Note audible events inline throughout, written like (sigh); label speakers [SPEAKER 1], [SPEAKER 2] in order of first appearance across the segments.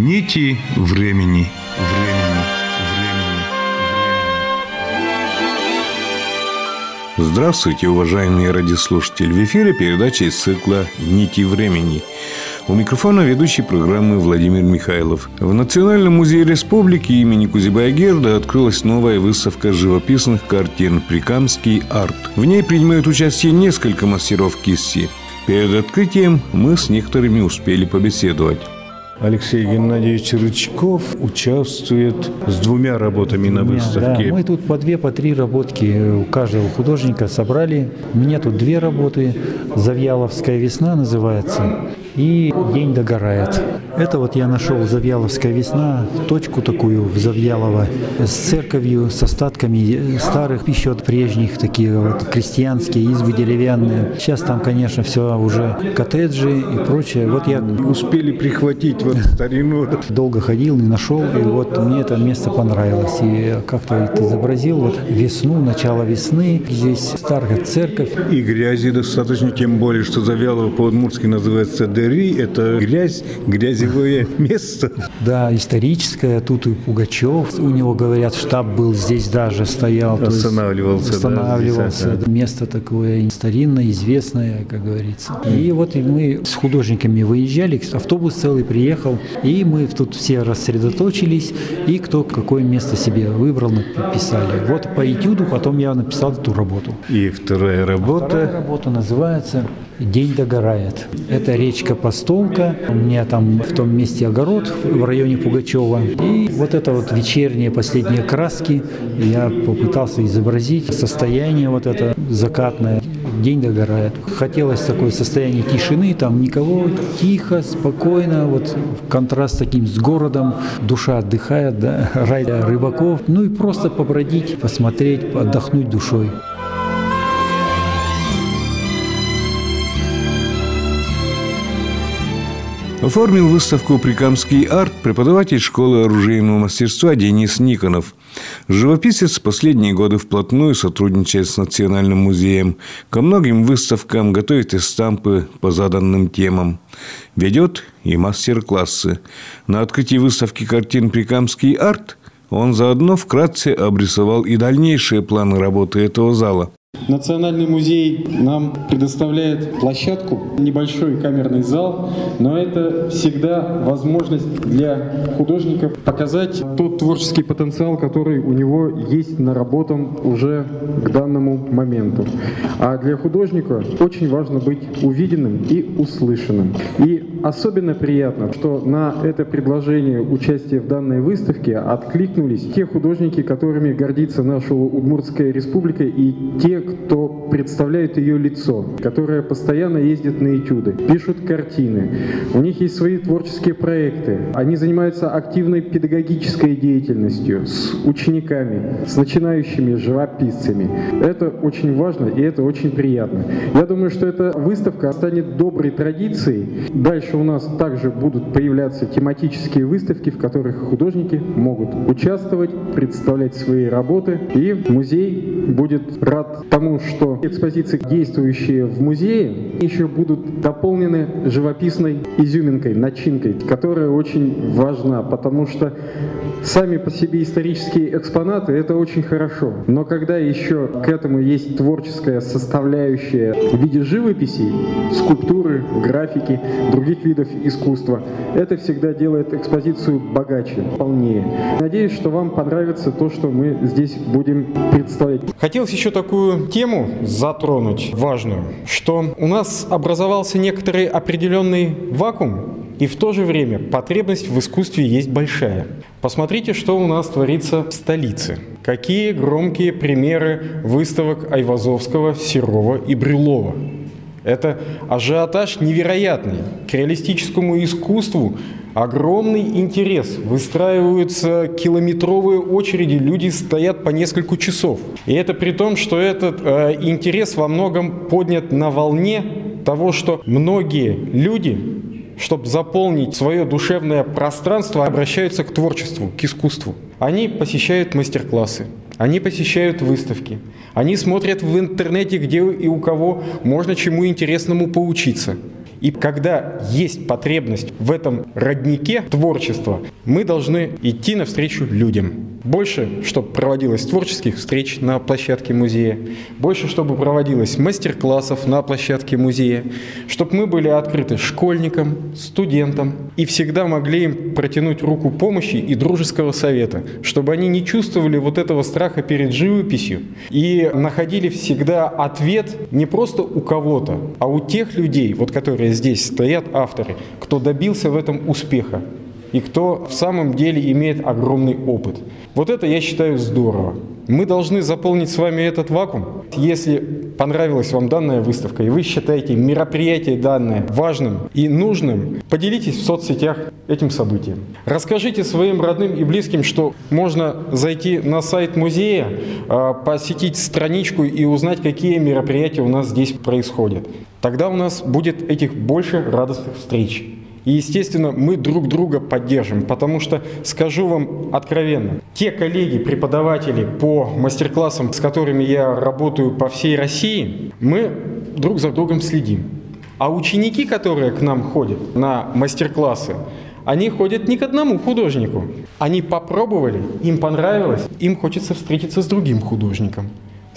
[SPEAKER 1] Нити времени. Времени. Времени. Здравствуйте, уважаемые радиослушатели! В эфире передача из цикла «Нити времени». У микрофона ведущий программы Владимир Михайлов. В Национальном музее республики имени Кузибая-Герда открылась новая выставка живописных картин «Прикамский арт». В ней принимают участие несколько мастеров кисти. Перед открытием мы с некоторыми успели побеседовать. Алексей Геннадьевич Рычков участвует с двумя работами на выставке.
[SPEAKER 2] Да, мы тут по две, по три работки у каждого художника собрали. У меня тут две работы. «Завьяловская весна» называется и «День догорает». Это вот я нашел «Завьяловская весна», точку такую в Завьялово с церковью, с остатками старых еще от прежних, такие вот крестьянские избы деревянные. Сейчас там, конечно, все уже коттеджи и прочее. Вот я
[SPEAKER 1] успели прихватить вот старину.
[SPEAKER 2] Долго ходил, не нашел, и вот мне это место понравилось. И как-то изобразил вот весну, начало весны. Здесь старая церковь.
[SPEAKER 1] И грязи достаточно, тем более, что Завьялово по-удмуртски называется Дери. Это грязь, грязевое место.
[SPEAKER 2] Да, историческое. Тут и Пугачев. У него, говорят, штаб был здесь даже стоял.
[SPEAKER 1] Останавливался.
[SPEAKER 2] Останавливался. Да, здесь, Место такое старинное, известное, как говорится. И вот мы с художниками выезжали, автобус целый приехал и мы тут все рассредоточились, и кто какое место себе выбрал, написали. Вот по этюду потом я написал эту работу.
[SPEAKER 1] И вторая работа?
[SPEAKER 2] вторая работа называется «День догорает». Это речка Постолка, у меня там в том месте огород в районе Пугачева. И вот это вот вечерние последние краски я попытался изобразить состояние вот это закатное день догорает. Хотелось такое состояние тишины, там никого, тихо, спокойно, вот контраст таким с городом, душа отдыхает, да, рай рыбаков, ну и просто побродить, посмотреть, отдохнуть душой.
[SPEAKER 1] Оформил выставку «Прикамский арт» преподаватель школы оружейного мастерства Денис Никонов. Живописец последние годы вплотную сотрудничает с Национальным музеем. Ко многим выставкам готовит эстампы по заданным темам. Ведет и мастер-классы. На открытии выставки картин «Прикамский арт» он заодно вкратце обрисовал и дальнейшие планы работы этого зала.
[SPEAKER 3] Национальный музей нам предоставляет площадку, небольшой камерный зал, но это всегда возможность для художника показать тот творческий потенциал, который у него есть наработан уже к данному моменту. А для художника очень важно быть увиденным и услышанным. И особенно приятно, что на это предложение участия в данной выставке откликнулись те художники, которыми гордится наша Удмуртская республика и те, кто представляет ее лицо, которые постоянно ездят на этюды, пишут картины. У них есть свои творческие проекты. Они занимаются активной педагогической деятельностью с учениками, с начинающими живописцами. Это очень важно и это очень приятно. Я думаю, что эта выставка станет доброй традицией. Дальше у нас также будут появляться тематические выставки, в которых художники могут участвовать, представлять свои работы. И музей будет рад тому, что экспозиции, действующие в музее, еще будут дополнены живописной изюминкой, начинкой, которая очень важна, потому что сами по себе исторические экспонаты – это очень хорошо. Но когда еще к этому есть творческая составляющая в виде живописи, скульптуры, графики, других видов искусства, это всегда делает экспозицию богаче, полнее. Надеюсь, что вам понравится то, что мы здесь будем представлять. Хотелось еще такую тему затронуть важную, что у нас образовался некоторый определенный вакуум, и в то же время потребность в искусстве есть большая. Посмотрите, что у нас творится в столице. Какие громкие примеры выставок Айвазовского, Серова и Брюлова. Это ажиотаж невероятный. К реалистическому искусству огромный интерес. Выстраиваются километровые очереди, люди стоят по несколько часов. И это при том, что этот э, интерес во многом поднят на волне того, что многие люди, чтобы заполнить свое душевное пространство, обращаются к творчеству, к искусству. Они посещают мастер-классы, они посещают выставки, они смотрят в интернете, где и у кого можно чему интересному поучиться. И когда есть потребность в этом роднике творчества, мы должны идти навстречу людям. Больше, чтобы проводилось творческих встреч на площадке музея, больше, чтобы проводилось мастер-классов на площадке музея, чтобы мы были открыты школьникам, студентам и всегда могли им протянуть руку помощи и дружеского совета, чтобы они не чувствовали вот этого страха перед живописью и находили всегда ответ не просто у кого-то, а у тех людей, вот которые здесь стоят, авторы, кто добился в этом успеха и кто в самом деле имеет огромный опыт. Вот это я считаю здорово. Мы должны заполнить с вами этот вакуум. Если понравилась вам данная выставка, и вы считаете мероприятие данное важным и нужным, поделитесь в соцсетях этим событием. Расскажите своим родным и близким, что можно зайти на сайт музея, а, посетить страничку и узнать, какие мероприятия у нас здесь происходят. Тогда у нас будет этих больше радостных встреч. И, естественно, мы друг друга поддержим, потому что, скажу вам откровенно, те коллеги, преподаватели по мастер-классам, с которыми я работаю по всей России, мы друг за другом следим. А ученики, которые к нам ходят на мастер-классы, они ходят не к одному художнику. Они попробовали, им понравилось, им хочется встретиться с другим художником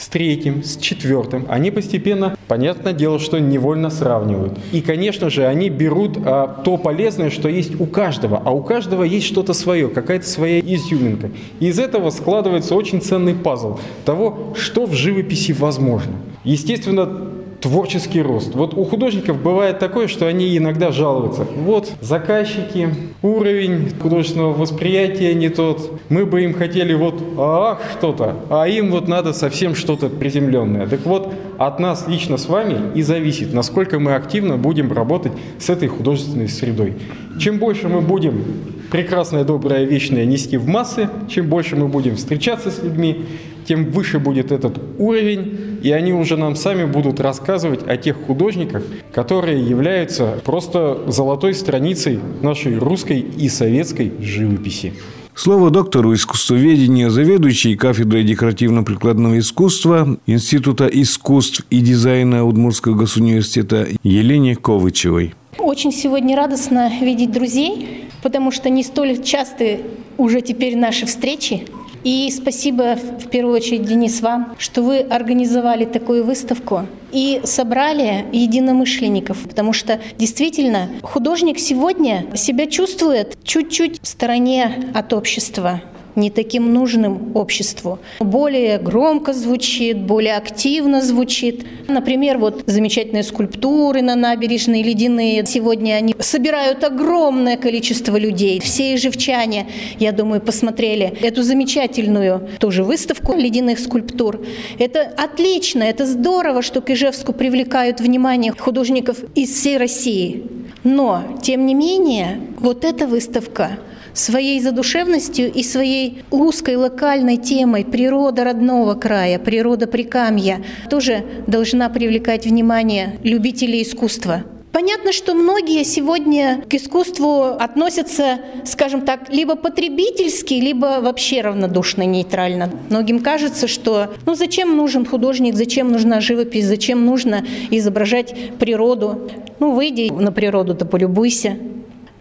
[SPEAKER 3] с третьим, с четвертым, они постепенно, понятное дело, что невольно сравнивают. И, конечно же, они берут а, то полезное, что есть у каждого, а у каждого есть что-то свое, какая-то своя изюминка. И из этого складывается очень ценный пазл того, что в живописи возможно. Естественно, творческий рост. Вот у художников бывает такое, что они иногда жалуются. Вот заказчики, уровень художественного восприятия не тот. Мы бы им хотели вот ах что-то, а им вот надо совсем что-то приземленное. Так вот, от нас лично с вами и зависит, насколько мы активно будем работать с этой художественной средой. Чем больше мы будем прекрасное, доброе, вечное нести в массы, чем больше мы будем встречаться с людьми, тем выше будет этот уровень, и они уже нам сами будут рассказывать о тех художниках, которые являются просто золотой страницей нашей русской и советской живописи.
[SPEAKER 1] Слово доктору искусствоведения, заведующей кафедрой декоративно-прикладного искусства Института искусств и дизайна Удмуртского госуниверситета Елене Ковычевой.
[SPEAKER 4] Очень сегодня радостно видеть друзей, потому что не столь часто уже теперь наши встречи. И спасибо в первую очередь, Денис, вам, что вы организовали такую выставку и собрали единомышленников, потому что действительно художник сегодня себя чувствует чуть-чуть в стороне от общества не таким нужным обществу. Более громко звучит, более активно звучит. Например, вот замечательные скульптуры на набережной ледяные. Сегодня они собирают огромное количество людей. Все ижевчане, я думаю, посмотрели эту замечательную тоже выставку ледяных скульптур. Это отлично, это здорово, что к Ижевску привлекают внимание художников из всей России. Но, тем не менее, вот эта выставка – своей задушевностью и своей узкой локальной темой природа родного края, природа Прикамья тоже должна привлекать внимание любителей искусства. Понятно, что многие сегодня к искусству относятся, скажем так, либо потребительски, либо вообще равнодушно, нейтрально. Многим кажется, что ну зачем нужен художник, зачем нужна живопись, зачем нужно изображать природу. Ну выйди на природу, да полюбуйся.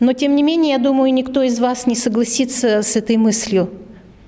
[SPEAKER 4] Но, тем не менее, я думаю, никто из вас не согласится с этой мыслью.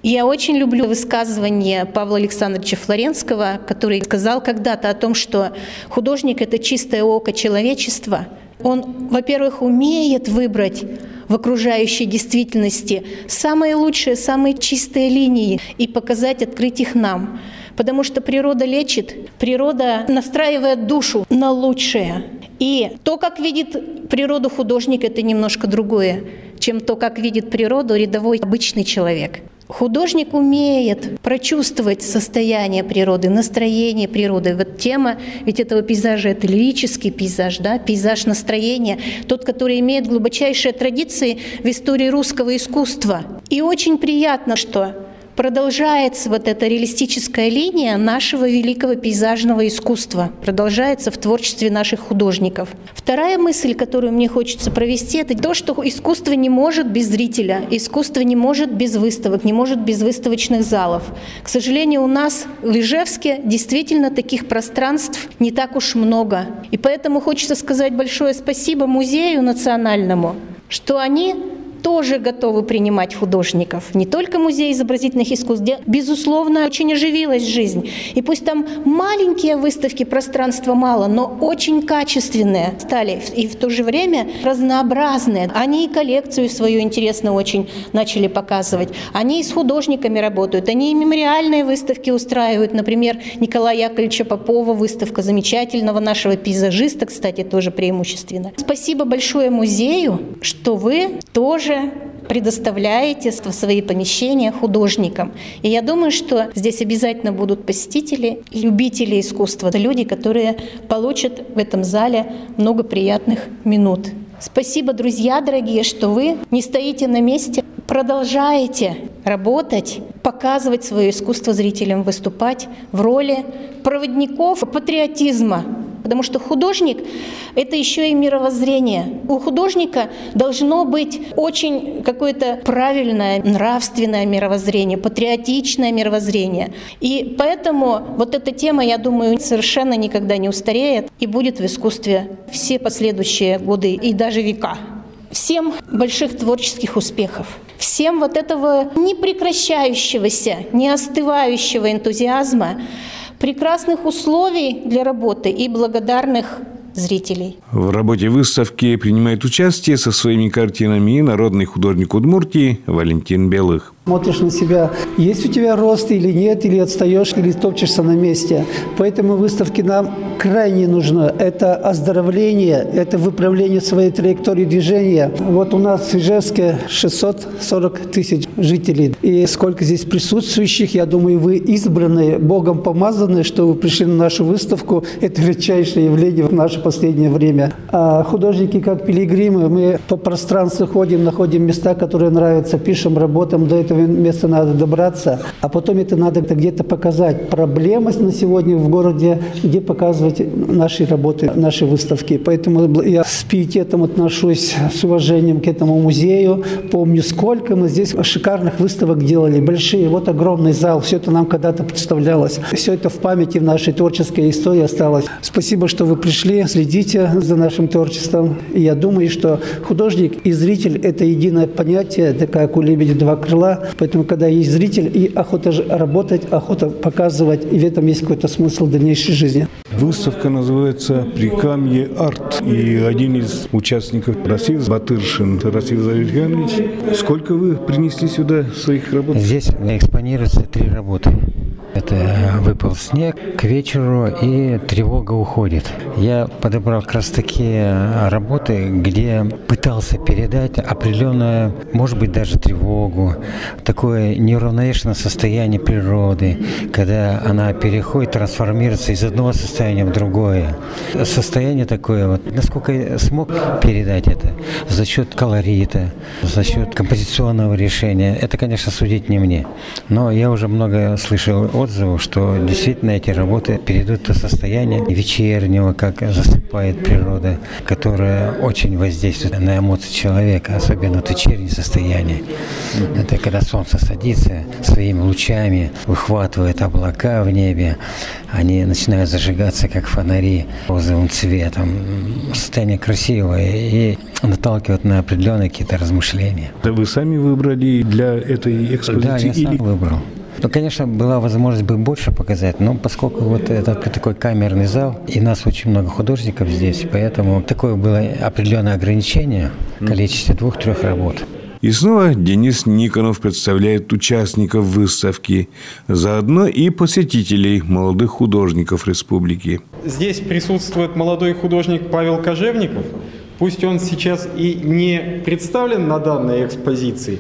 [SPEAKER 4] Я очень люблю высказывание Павла Александровича Флоренского, который сказал когда-то о том, что художник – это чистое око человечества. Он, во-первых, умеет выбрать в окружающей действительности самые лучшие, самые чистые линии и показать, открыть их нам. Потому что природа лечит, природа настраивает душу на лучшее. И то, как видит природу художник, это немножко другое, чем то, как видит природу рядовой обычный человек. Художник умеет прочувствовать состояние природы, настроение природы. Вот тема ведь этого пейзажа – это лирический пейзаж, да? пейзаж настроения, тот, который имеет глубочайшие традиции в истории русского искусства. И очень приятно, что продолжается вот эта реалистическая линия нашего великого пейзажного искусства, продолжается в творчестве наших художников. Вторая мысль, которую мне хочется провести, это то, что искусство не может без зрителя, искусство не может без выставок, не может без выставочных залов. К сожалению, у нас в Ижевске действительно таких пространств не так уж много. И поэтому хочется сказать большое спасибо музею национальному, что они тоже готовы принимать художников. Не только музей изобразительных искусств, где, безусловно, очень оживилась жизнь. И пусть там маленькие выставки, пространства мало, но очень качественные стали и в то же время разнообразные. Они и коллекцию свою интересную очень начали показывать. Они и с художниками работают, они и мемориальные выставки устраивают. Например, Николая Яковлевича Попова выставка замечательного нашего пейзажиста, кстати, тоже преимущественно. Спасибо большое музею, что вы тоже также предоставляете свои помещения художникам. И я думаю, что здесь обязательно будут посетители, любители искусства, люди, которые получат в этом зале много приятных минут. Спасибо, друзья дорогие, что вы не стоите на месте, продолжаете работать, показывать свое искусство зрителям, выступать в роли проводников патриотизма, Потому что художник — это еще и мировоззрение. У художника должно быть очень какое-то правильное, нравственное мировоззрение, патриотичное мировоззрение. И поэтому вот эта тема, я думаю, совершенно никогда не устареет и будет в искусстве все последующие годы и даже века. Всем больших творческих успехов. Всем вот этого непрекращающегося, не остывающего энтузиазма, прекрасных условий для работы и благодарных зрителей.
[SPEAKER 1] В работе выставки принимает участие со своими картинами народный художник Удмуртии Валентин Белых.
[SPEAKER 5] Смотришь на себя, есть у тебя рост или нет, или отстаешь, или топчешься на месте. Поэтому выставки нам крайне нужны. Это оздоровление, это выправление своей траектории движения. Вот у нас в Ижевске 640 тысяч жителей. И сколько здесь присутствующих, я думаю, вы избранные, Богом помазанные, что вы пришли на нашу выставку. Это редчайшее явление в наше последнее время. А художники, как пилигримы, мы по пространству ходим, находим места, которые нравятся, пишем, работаем до этого этого места надо добраться, а потом это надо где-то показать. Проблема на сегодня в городе, где показывать наши работы, наши выставки. Поэтому я с пиететом отношусь, с уважением к этому музею. Помню, сколько мы здесь шикарных выставок делали, большие. Вот огромный зал, все это нам когда-то представлялось. Все это в памяти в нашей творческой истории осталось. Спасибо, что вы пришли, следите за нашим творчеством. Я думаю, что художник и зритель – это единое понятие, это как у лебедя два крыла. Поэтому, когда есть зритель и охота работать, охота показывать, и в этом есть какой-то смысл дальнейшей жизни.
[SPEAKER 1] Выставка называется «Прикамье арт». И один из участников Расив Батыршин, Расив Завильянович. Сколько вы принесли сюда своих работ?
[SPEAKER 6] Здесь экспонируются три работы. Это выпал снег к вечеру и тревога уходит. Я подобрал как раз такие работы, где пытался передать определенную, может быть, даже тревогу, такое неуравновешенное состояние природы, когда она переходит, трансформируется из одного состояния в другое. Состояние такое, вот, насколько я смог передать это, за счет колорита, за счет композиционного решения, это, конечно, судить не мне. Но я уже много слышал отзывов, что действительно эти работы перейдут в то состояние вечернего, как засыпает природа, которое очень воздействует на эмоции человека, особенно в вечернее состояние. Это когда солнце садится своими лучами, выхватывает облака в небе, они начинают зажигаться, как фонари розовым цветом. Состояние красивое и наталкивает на определенные какие-то размышления.
[SPEAKER 1] Да вы сами выбрали для этой экспозиции?
[SPEAKER 6] Да, я или... сам выбрал. Ну, конечно, была возможность бы больше показать, но поскольку вот это такой камерный зал, и нас очень много художников здесь, поэтому такое было определенное ограничение в количестве двух-трех работ.
[SPEAKER 1] И снова Денис Никонов представляет участников выставки, заодно и посетителей молодых художников республики.
[SPEAKER 3] Здесь присутствует молодой художник Павел Кожевников. Пусть он сейчас и не представлен на данной экспозиции,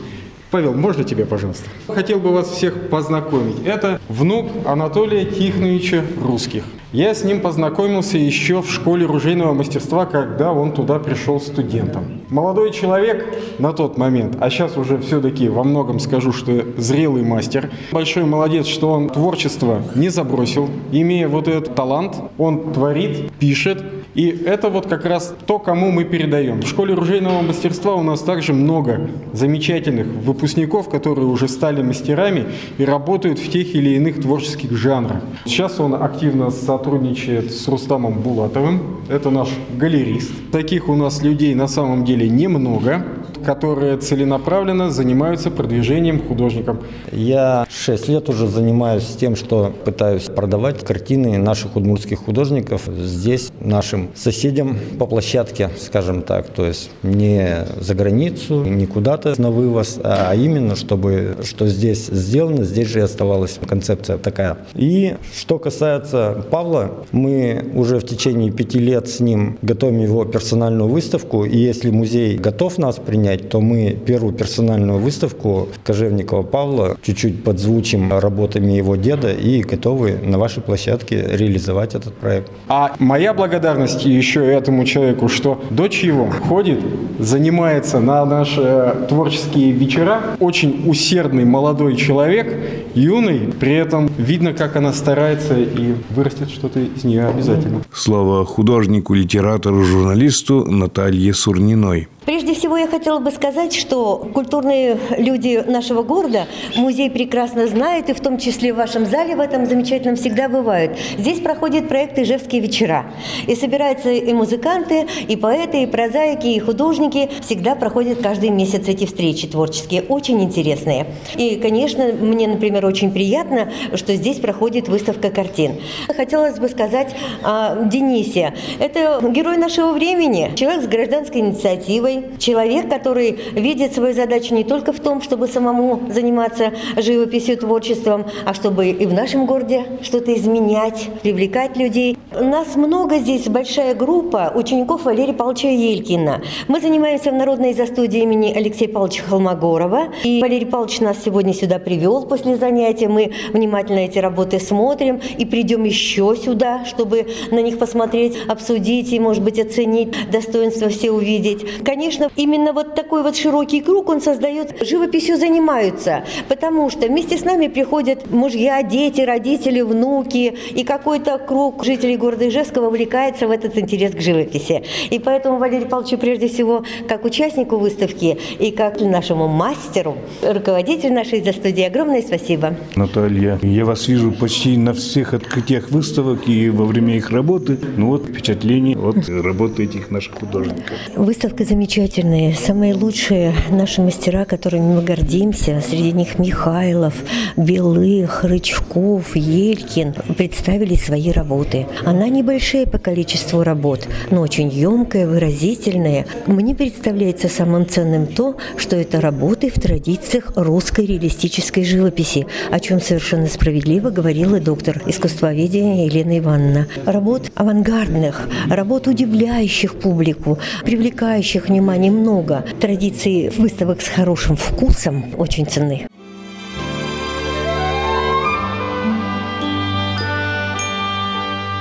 [SPEAKER 3] Павел, можно тебе, пожалуйста? Хотел бы вас всех познакомить. Это внук Анатолия Тихоновича Русских. Я с ним познакомился еще в школе ружейного мастерства, когда он туда пришел студентом. Молодой человек на тот момент, а сейчас уже все-таки во многом скажу, что зрелый мастер. Большой молодец, что он творчество не забросил. Имея вот этот талант, он творит, пишет, и это вот как раз то, кому мы передаем. В школе ружейного мастерства у нас также много замечательных выпускников, которые уже стали мастерами и работают в тех или иных творческих жанрах. Сейчас он активно сотрудничает с Рустамом Булатовым. Это наш галерист. Таких у нас людей на самом деле немного которые целенаправленно занимаются продвижением художников.
[SPEAKER 7] Я 6 лет уже занимаюсь тем, что пытаюсь продавать картины наших удмуртских художников здесь, нашим соседям по площадке, скажем так. То есть не за границу, не куда-то на вывоз, а именно, чтобы что здесь сделано, здесь же и оставалась концепция такая. И что касается Павла, мы уже в течение пяти лет с ним готовим его персональную выставку, и если музей готов нас принять, понять, то мы первую персональную выставку Кожевникова Павла чуть-чуть подзвучим работами его деда и готовы на вашей площадке реализовать этот проект.
[SPEAKER 3] А моя благодарность еще этому человеку, что дочь его ходит, занимается на наши творческие вечера. Очень усердный молодой человек, юный, при этом видно, как она старается и вырастет что-то из нее обязательно.
[SPEAKER 1] Слава художнику, литератору, журналисту Наталье Сурниной.
[SPEAKER 8] Прежде всего я хотела бы сказать, что культурные люди нашего города музей прекрасно знают, и в том числе в вашем зале в этом замечательном всегда бывают. Здесь проходят проект «Ижевские вечера». И собираются и музыканты, и поэты, и прозаики, и художники. Всегда проходят каждый месяц эти встречи творческие, очень интересные. И, конечно, мне, например, очень приятно, что здесь проходит выставка картин. Хотелось бы сказать о Денисе. Это герой нашего времени, человек с гражданской инициативой, взрослый человек, который видит свою задачу не только в том, чтобы самому заниматься живописью, творчеством, а чтобы и в нашем городе что-то изменять, привлекать людей. Нас много здесь, большая группа учеников Валерия Павловича Елькина. Мы занимаемся в Народной застудии имени Алексея Павловича Холмогорова. И Валерий Павлович нас сегодня сюда привел после занятия. Мы внимательно эти работы смотрим и придем еще сюда, чтобы на них посмотреть, обсудить и, может быть, оценить достоинства все увидеть. Конечно, конечно, именно вот такой вот широкий круг он создает. Живописью занимаются, потому что вместе с нами приходят мужья, дети, родители, внуки, и какой-то круг жителей города Ижевска вовлекается в этот интерес к живописи. И поэтому Валерий Павловичу прежде всего как участнику выставки и как нашему мастеру, руководителю нашей студии, огромное спасибо.
[SPEAKER 1] Наталья, я вас вижу почти на всех открытиях выставок и во время их работы. Ну вот впечатление от работы этих наших художников.
[SPEAKER 8] Выставка замечательная замечательные, самые лучшие наши мастера, которыми мы гордимся. Среди них Михайлов, Белых, Рычков, Елькин представили свои работы. Она небольшая по количеству работ, но очень емкая, выразительная. Мне представляется самым ценным то, что это работы в традициях русской реалистической живописи, о чем совершенно справедливо говорила доктор искусствоведения Елена Ивановна. Работ авангардных, работ удивляющих публику, привлекающих внимание внимания много. Традиции выставок с хорошим вкусом очень ценны.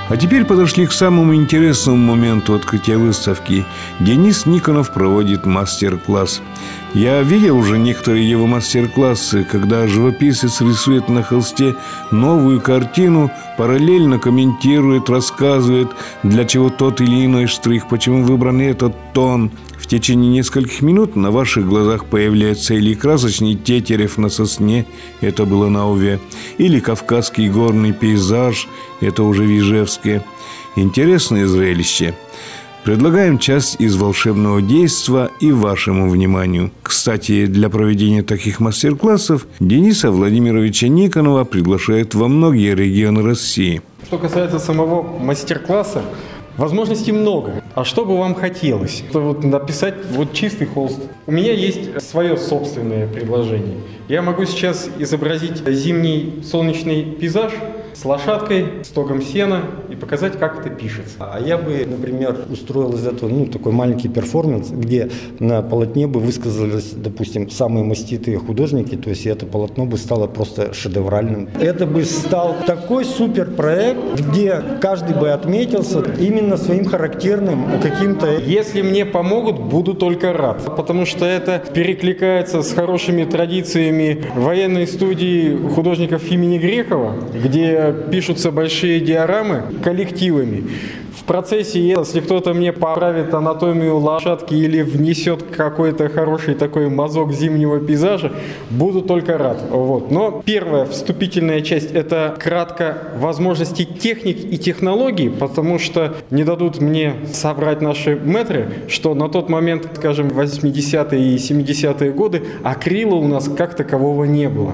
[SPEAKER 1] А теперь подошли к самому интересному моменту открытия выставки. Денис Никонов проводит мастер-класс. Я видел уже некоторые его мастер-классы, когда живописец рисует на холсте новую картину, параллельно комментирует, рассказывает, для чего тот или иной штрих, почему выбран этот тон. В течение нескольких минут на ваших глазах появляется или красочный тетерев на сосне, это было на Уве, или кавказский горный пейзаж, это уже в Ижевске. Интересное зрелище – Предлагаем часть из волшебного действа и вашему вниманию. Кстати, для проведения таких мастер-классов Дениса Владимировича Никонова приглашают во многие регионы России.
[SPEAKER 3] Что касается самого мастер-класса, Возможностей много. А что бы вам хотелось? Это вот написать вот чистый холст. У меня есть свое собственное предложение. Я могу сейчас изобразить зимний солнечный пейзаж с лошадкой, с тогом сена и показать, как это пишется.
[SPEAKER 7] А я бы, например, устроил из этого ну, такой маленький перформанс, где на полотне бы высказались, допустим, самые маститые художники, то есть это полотно бы стало просто шедевральным. Это бы стал такой супер проект, где каждый бы отметился именно своим характерным каким-то...
[SPEAKER 3] Если мне помогут, буду только рад, потому что это перекликается с хорошими традициями военной студии художников имени Грекова, где пишутся большие диорамы коллективами. В процессе, если кто-то мне поправит анатомию лошадки или внесет какой-то хороший такой мазок зимнего пейзажа, буду только рад. Вот. Но первая вступительная часть – это кратко возможности техник и технологий, потому что не дадут мне соврать наши метры, что на тот момент, скажем, 80-е и 70-е годы акрила у нас как такового не было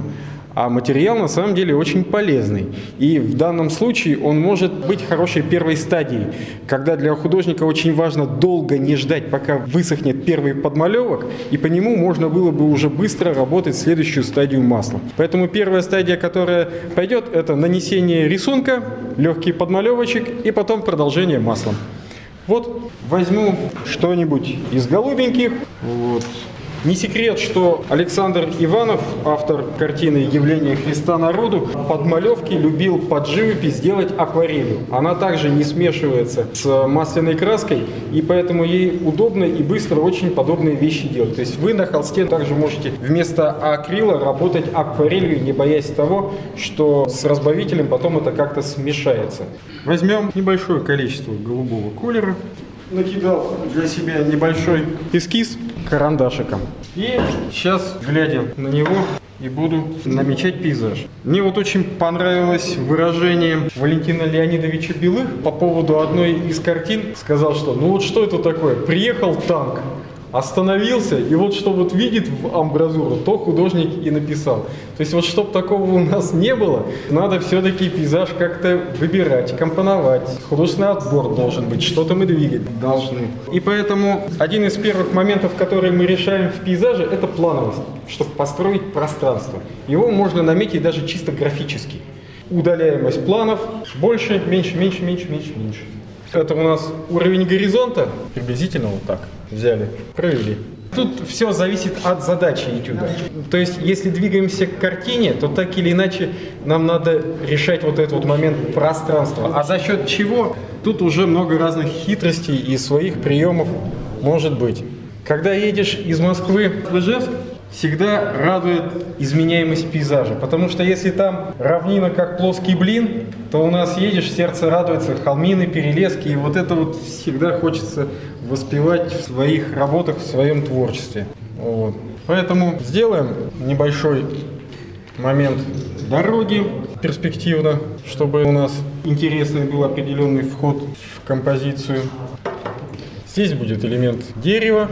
[SPEAKER 3] а материал на самом деле очень полезный. И в данном случае он может быть хорошей первой стадией, когда для художника очень важно долго не ждать, пока высохнет первый подмалевок, и по нему можно было бы уже быстро работать следующую стадию масла. Поэтому первая стадия, которая пойдет, это нанесение рисунка, легкий подмалевочек и потом продолжение маслом. Вот возьму что-нибудь из голубеньких. Вот. Не секрет, что Александр Иванов, автор картины «Явление Христа народу», подмалевки любил под живопись сделать акварелью. Она также не смешивается с масляной краской, и поэтому ей удобно и быстро очень подобные вещи делать. То есть вы на холсте также можете вместо акрила работать акварелью, не боясь того, что с разбавителем потом это как-то смешается. Возьмем небольшое количество голубого колера, накидал для себя небольшой эскиз карандашиком. И сейчас, глядя на него, и буду намечать пейзаж. Мне вот очень понравилось выражение Валентина Леонидовича Белых по поводу одной из картин. Сказал, что ну вот что это такое? Приехал танк, остановился, и вот что вот видит в амбразуру, то художник и написал. То есть вот чтобы такого у нас не было, надо все-таки пейзаж как-то выбирать, компоновать. Художественный отбор должен быть, что-то мы двигать должны. И поэтому один из первых моментов, которые мы решаем в пейзаже, это плановость, чтобы построить пространство. Его можно наметить даже чисто графически. Удаляемость планов больше, меньше, меньше, меньше, меньше, меньше. Это у нас уровень горизонта, приблизительно вот так взяли, провели. Тут все зависит от задачи этюда. То есть, если двигаемся к картине, то так или иначе нам надо решать вот этот вот момент пространства. А за счет чего? Тут уже много разных хитростей и своих приемов может быть. Когда едешь из Москвы в Ижевск, всегда радует изменяемость пейзажа. Потому что если там равнина как плоский блин, то у нас едешь, сердце радуется, холмины, перелески. И вот это вот всегда хочется воспевать в своих работах, в своем творчестве. Вот. Поэтому сделаем небольшой момент дороги перспективно, чтобы у нас интересный был определенный вход в композицию. Здесь будет элемент дерева,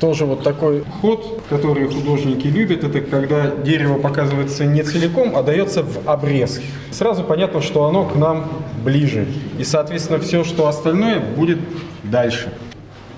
[SPEAKER 3] тоже вот такой ход, который художники любят, это когда дерево показывается не целиком, а дается в обрез. Сразу понятно, что оно к нам ближе. И, соответственно, все, что остальное, будет дальше.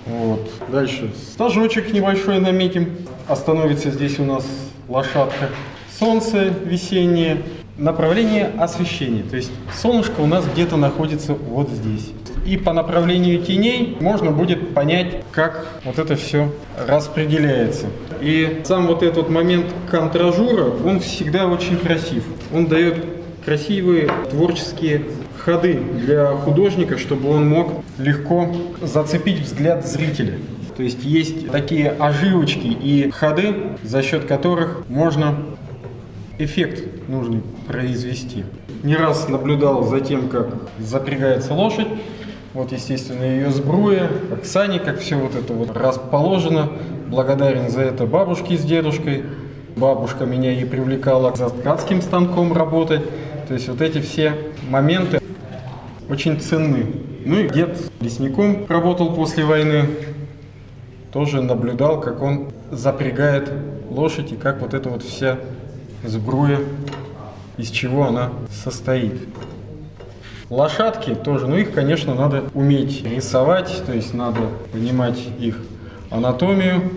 [SPEAKER 3] Вот. Дальше стажочек небольшой наметим. Остановится здесь у нас лошадка. Солнце весеннее. Направление освещения. То есть солнышко у нас где-то находится вот здесь. И по направлению теней можно будет понять, как вот это все распределяется. И сам вот этот момент контражура, он всегда очень красив. Он дает красивые творческие ходы для художника, чтобы он мог легко зацепить взгляд зрителя. То есть есть такие оживочки и ходы, за счет которых можно эффект нужный произвести. Не раз наблюдал за тем, как запрягается лошадь, вот, естественно, ее сбруя, как сани, как все вот это вот расположено. Благодарен за это бабушке с дедушкой. Бабушка меня и привлекала за ткацким станком работать. То есть вот эти все моменты очень ценны. Ну и дед лесником работал после войны. Тоже наблюдал, как он запрягает лошадь и как вот эта вот вся сбруя, из чего она состоит. Лошадки тоже, ну их, конечно, надо уметь рисовать, то есть надо понимать их анатомию,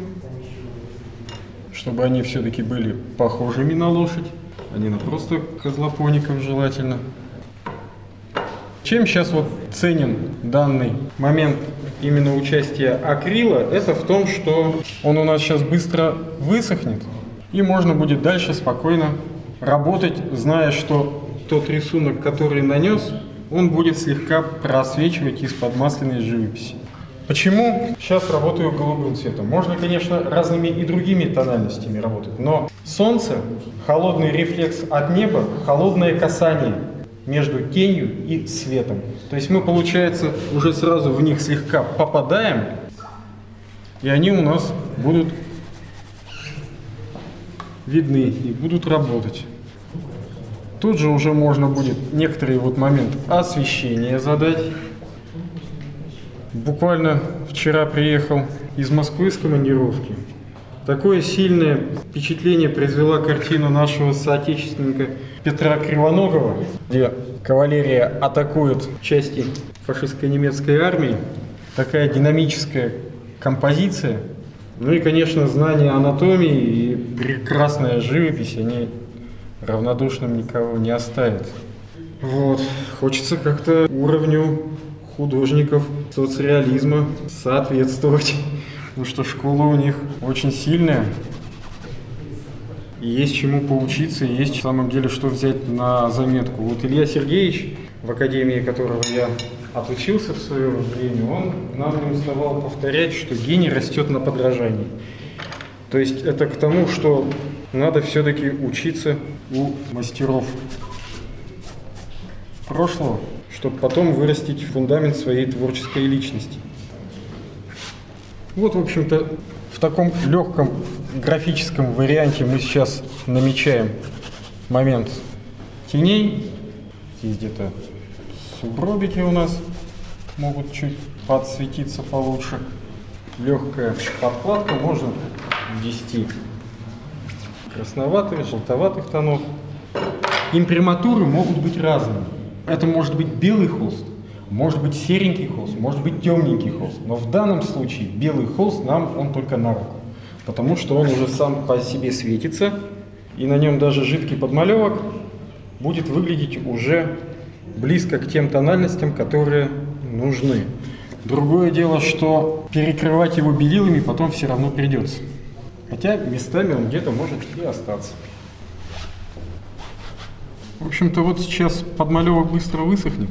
[SPEAKER 3] чтобы они все-таки были похожими на лошадь. а не на просто козлопоников желательно. Чем сейчас вот ценен данный момент именно участия акрила, это в том, что он у нас сейчас быстро высохнет, и можно будет дальше спокойно работать, зная, что тот рисунок, который нанес, он будет слегка просвечивать из-под масляной живописи. Почему сейчас работаю голубым цветом? Можно, конечно, разными и другими тональностями работать, но солнце, холодный рефлекс от неба, холодное касание между тенью и светом. То есть мы, получается, уже сразу в них слегка попадаем, и они у нас будут видны и будут работать. Тут же уже можно будет некоторый вот момент освещения задать. Буквально вчера приехал из Москвы с командировки. Такое сильное впечатление произвела картина нашего соотечественника Петра Кривоногова, где кавалерия атакует части фашистской немецкой армии. Такая динамическая композиция. Ну и, конечно, знание анатомии и прекрасная живопись, они равнодушным никого не оставят. Вот. Хочется как-то уровню художников соцреализма соответствовать. (laughs) Потому что школа у них очень сильная. И есть чему поучиться, и есть в самом деле что взять на заметку. Вот Илья Сергеевич, в академии которого я отучился в свое время, он нам не уставал повторять, что гений растет на подражании. То есть это к тому, что надо все-таки учиться у мастеров прошлого, чтобы потом вырастить фундамент своей творческой личности. Вот, в общем-то, в таком легком графическом варианте мы сейчас намечаем момент теней. Здесь где-то субробики у нас могут чуть подсветиться получше. Легкая подкладка можно ввести красноватых, желтоватых тонов. Имприматуры могут быть разными. Это может быть белый холст, может быть серенький холст, может быть темненький холст. Но в данном случае белый холст нам он только на руку. Потому что он уже сам по себе светится, и на нем даже жидкий подмалевок будет выглядеть уже близко к тем тональностям, которые нужны. Другое дело, что перекрывать его белилами потом все равно придется. Хотя местами он где-то может и остаться. В общем-то, вот сейчас подмалевок быстро высохнет.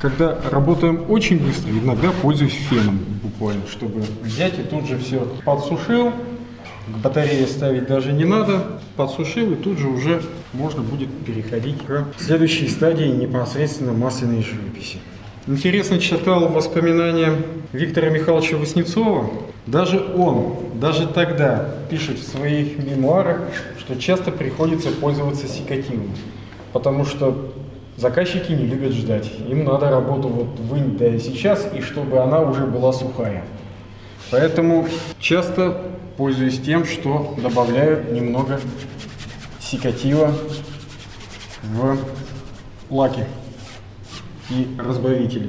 [SPEAKER 3] Когда работаем очень быстро, иногда пользуюсь феном буквально, чтобы взять и тут же все подсушил. К батарее ставить даже не надо. Подсушил и тут же уже можно будет переходить к следующей стадии непосредственно масляной живописи. Интересно читал воспоминания Виктора Михайловича Васнецова. Даже он, даже тогда пишет в своих мемуарах, что часто приходится пользоваться секативом, потому что заказчики не любят ждать. Им надо работу вот вынять да сейчас, и чтобы она уже была сухая. Поэтому часто пользуюсь тем, что добавляю немного секатива в лаки и разбавители.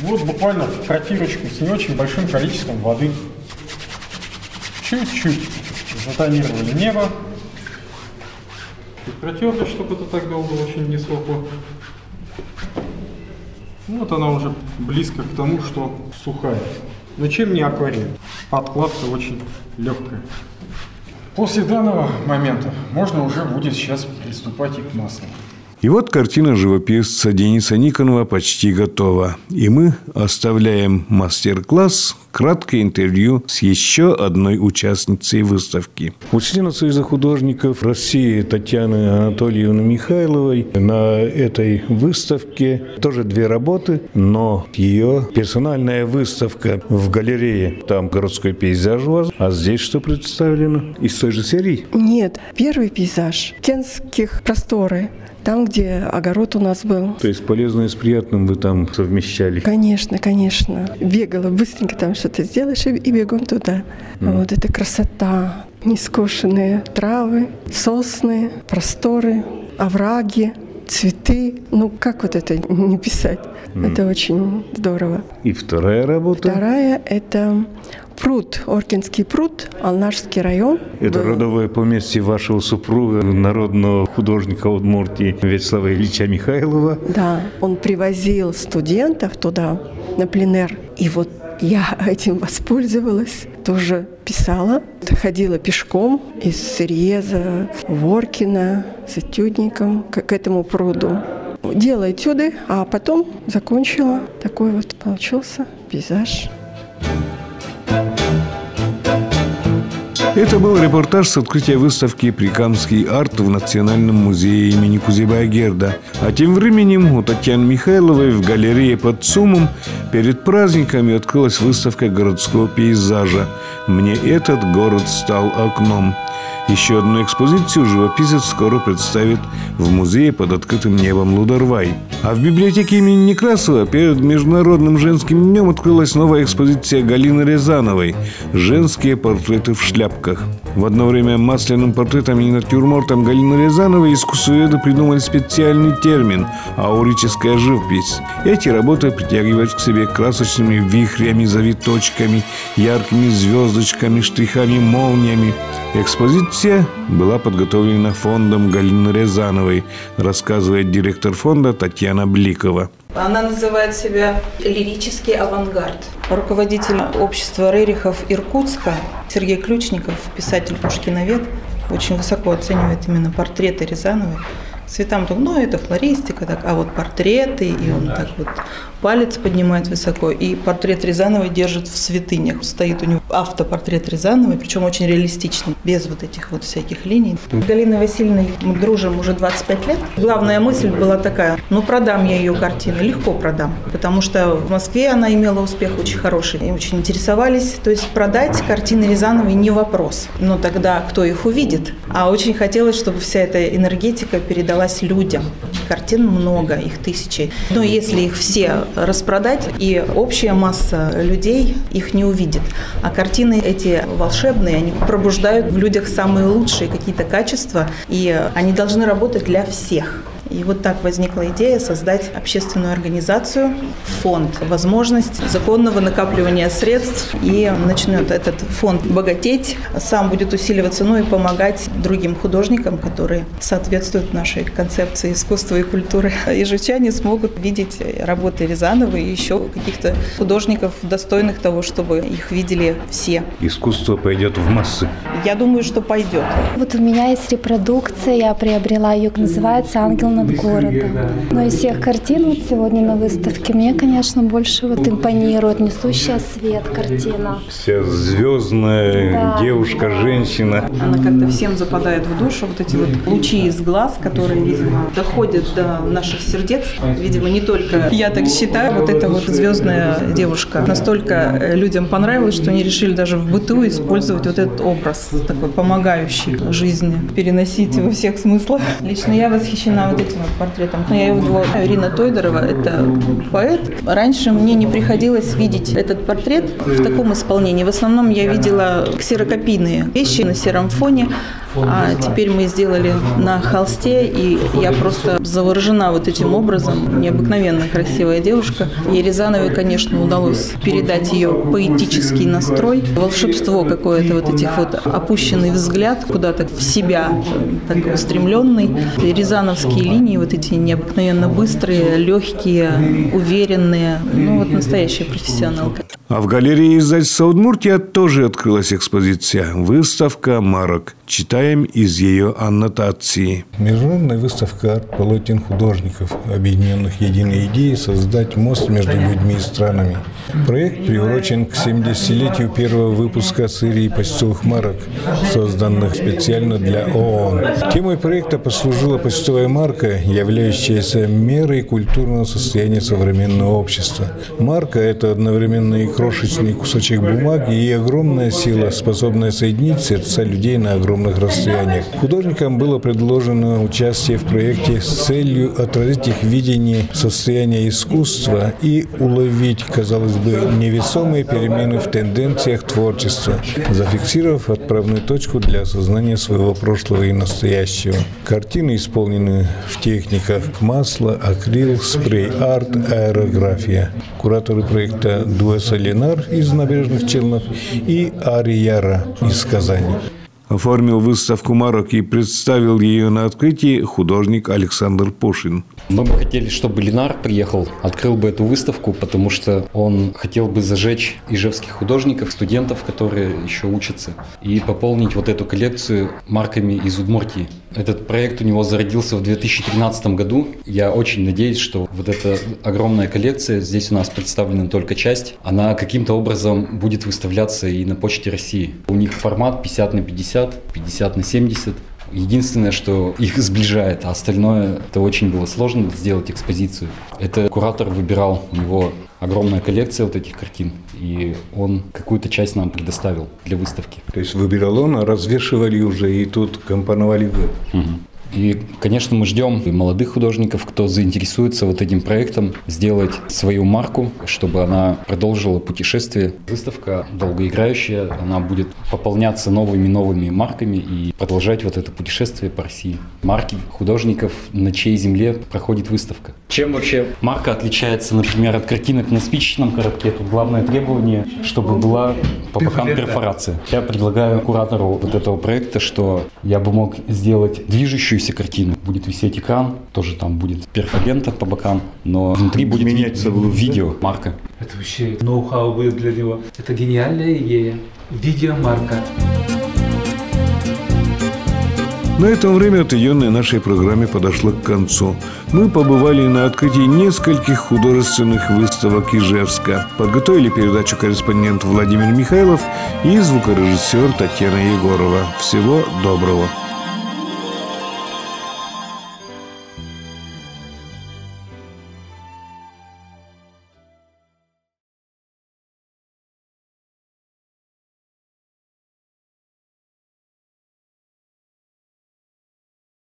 [SPEAKER 3] Вот буквально протирочку с не очень большим количеством воды. Чуть-чуть затонировали небо. И протерли, чтобы это так долго очень не сохло. Вот она уже близко к тому, что сухая. Но чем не акварель? Подкладка очень легкая. После данного момента можно уже будет сейчас приступать и к маслу.
[SPEAKER 1] И вот картина живописца Дениса Никонова почти готова. И мы оставляем мастер-класс, краткое интервью с еще одной участницей выставки. У члена Союза художников России Татьяны Анатольевны Михайловой на этой выставке тоже две работы, но ее персональная выставка в галерее. Там городской пейзаж у вас, а здесь что представлено? Из той же серии?
[SPEAKER 9] Нет, первый пейзаж Кенских просторы там, где огород у нас был.
[SPEAKER 1] То есть полезное с приятным вы там совмещали?
[SPEAKER 9] Конечно, конечно. Бегала быстренько там что-то сделаешь и, и бегом туда. Mm. Вот это красота. Нескошенные травы, сосны, просторы, овраги, цветы. Ну, как вот это не писать? Mm. Это очень здорово.
[SPEAKER 1] И вторая работа?
[SPEAKER 9] Вторая – это Пруд, Оркинский пруд, Алнашский район.
[SPEAKER 1] Это
[SPEAKER 9] был.
[SPEAKER 1] родовое поместье вашего супруга, народного художника Удмуртии Вячеслава Ильича Михайлова.
[SPEAKER 9] Да, он привозил студентов туда на пленэр. И вот я (laughs) этим воспользовалась, тоже писала, ходила пешком из Среза, Воркина с этюдником к, к этому пруду. Делала этюды, а потом закончила. Такой вот получился пейзаж.
[SPEAKER 1] Это был репортаж с открытия выставки «Прикамский арт» в Национальном музее имени Кузибая-Герда. А тем временем у Татьяны Михайловой в галерее под Сумом перед праздниками открылась выставка городского пейзажа «Мне этот город стал окном». Еще одну экспозицию живописец скоро представит в музее под открытым небом Лударвай. А в библиотеке имени Некрасова перед Международным женским днем открылась новая экспозиция Галины Рязановой «Женские портреты в шляпках». В одно время масляным портретом и натюрмортом Галины Рязановой искусствоведы придумали специальный термин – аурическая живопись. Эти работы притягивают к себе красочными вихрями, завиточками, яркими звездочками, штрихами, молниями. Экспозиция была подготовлена фондом Галины Рязановой, рассказывает директор фонда Татьяна Бликова.
[SPEAKER 10] Она называет себя лирический авангард. Руководитель общества Рерихов Иркутска Сергей Ключников, писатель Пушкиновед, очень высоко оценивает именно портреты Рязановой. Цветам ну, это флористика, так, а вот портреты, и он так вот палец поднимает высоко, и портрет Рязановой держит в святынях. Стоит у него автопортрет Рязановой, причем очень реалистичный, без вот этих вот всяких линий. Галина Васильевна, мы дружим уже 25 лет. Главная мысль была такая, ну, продам я ее картины, легко продам, потому что в Москве она имела успех очень хороший, и очень интересовались. То есть продать картины Рязановой не вопрос. Но тогда кто их увидит? А очень хотелось, чтобы вся эта энергетика передалась людям. Картин много, их тысячи. Но если их все распродать, и общая масса людей их не увидит. А картины эти волшебные, они пробуждают в людях самые лучшие какие-то качества, и они должны работать для всех. И вот так возникла идея создать общественную организацию, фонд, возможность законного накапливания средств. И начнет этот фонд богатеть, сам будет усиливаться, ну и помогать другим художникам, которые соответствуют нашей концепции искусства и культуры. (laughs) И жичане смогут видеть работы Рязанова и еще каких-то художников, достойных того, чтобы их видели все.
[SPEAKER 1] Искусство пойдет в массы.
[SPEAKER 10] Я думаю, что пойдет.
[SPEAKER 11] Вот у меня есть репродукция, я приобрела ее, называется «Ангел над городом». Но из всех картин вот сегодня на выставке мне, конечно, больше вот импонирует «Несущая свет» картина.
[SPEAKER 1] Вся звездная
[SPEAKER 11] Да.
[SPEAKER 1] девушка, женщина.
[SPEAKER 10] Она как-то всем западает в душу, вот эти вот лучи из глаз, которые, видимо, доходят до наших сердец. Видимо, не только я так считаю, вот эта вот звездная девушка настолько э, людям понравилась, что они решили даже в быту использовать вот этот образ, такой помогающий жизни, переносить во всех смыслах. Лично я восхищена вот этим вот портретом. Я его называю Ирина Тойдорова, это поэт. Раньше мне не приходилось видеть этот портрет в таком исполнении. В основном я видела ксерокопийные вещи на сером фоне, а теперь мы сделали на холсте, и я просто заворожена вот этим образом. Необыкновенно красивая девушка. И Рязановой, конечно, удалось передать ее поэтический настрой, волшебство какое-то, вот этих вот опущенный взгляд куда-то в себя, так устремленный. И Рязановские линии, вот эти необыкновенно быстрые, легкие, уверенные. Ну, вот настоящая профессионалка.
[SPEAKER 1] А в галерее издательства Удмуртия тоже открылась экспозиция «Выставка марок». Читаем из ее аннотации. Международная выставка арт-полотен художников, объединенных единой идеей создать мост между людьми и странами. Проект приурочен к 70-летию первого выпуска серии почтовых марок, созданных специально для ООН. Темой проекта послужила почтовая марка, являющаяся мерой культурного состояния современного общества. Марка – это одновременно и крошечный кусочек бумаги, и огромная сила, способная соединить сердца людей на огромном огромных расстояниях. Художникам было предложено участие в проекте с целью отразить их видение состояния искусства и уловить, казалось бы, невесомые перемены в тенденциях творчества, зафиксировав отправную точку для осознания своего прошлого и настоящего. Картины исполнены в техниках масла, акрил, спрей-арт, аэрография. Кураторы проекта Дуэса Ленар из набережных Челнов и Ари Яра из Казани. Оформил выставку марок и представил ее на открытии художник Александр Пошин.
[SPEAKER 12] Мы бы хотели, чтобы Ленар приехал, открыл бы эту выставку, потому что он хотел бы зажечь ижевских художников, студентов, которые еще учатся, и пополнить вот эту коллекцию марками из Удмуртии. Этот проект у него зародился в 2013 году. Я очень надеюсь, что вот эта огромная коллекция, здесь у нас представлена только часть, она каким-то образом будет выставляться и на Почте России. У них формат 50 на 50, 50 на 70. Единственное, что их сближает, а остальное это очень было сложно сделать экспозицию. Это куратор выбирал, у него огромная коллекция вот этих картин, и он какую-то часть нам предоставил для выставки.
[SPEAKER 1] То есть выбирал он, а развешивали уже и тут компоновали вы.
[SPEAKER 12] Угу. И, конечно, мы ждем и молодых художников, кто заинтересуется вот этим проектом, сделать свою марку, чтобы она продолжила путешествие. Выставка долгоиграющая, она будет пополняться новыми-новыми марками и продолжать вот это путешествие по России. Марки художников, на чьей земле проходит выставка. Чем вообще марка отличается, например, от картинок на спичечном коробке? Тут главное требование, чтобы была по бокам перфорация. Я предлагаю куратору вот этого проекта, что я бы мог сделать движущуюся движущейся картины. Будет висеть экран, тоже там будет перфолента по бокам, но внутри будет меняться видео, марка.
[SPEAKER 2] Это вообще ноу-хау будет для него. Это гениальная идея. Видеомарка.
[SPEAKER 1] На этом время отъеденной нашей программе подошло к концу. Мы побывали на открытии нескольких художественных выставок Ижевска. Подготовили передачу корреспондент Владимир Михайлов и звукорежиссер Татьяна Егорова. Всего доброго.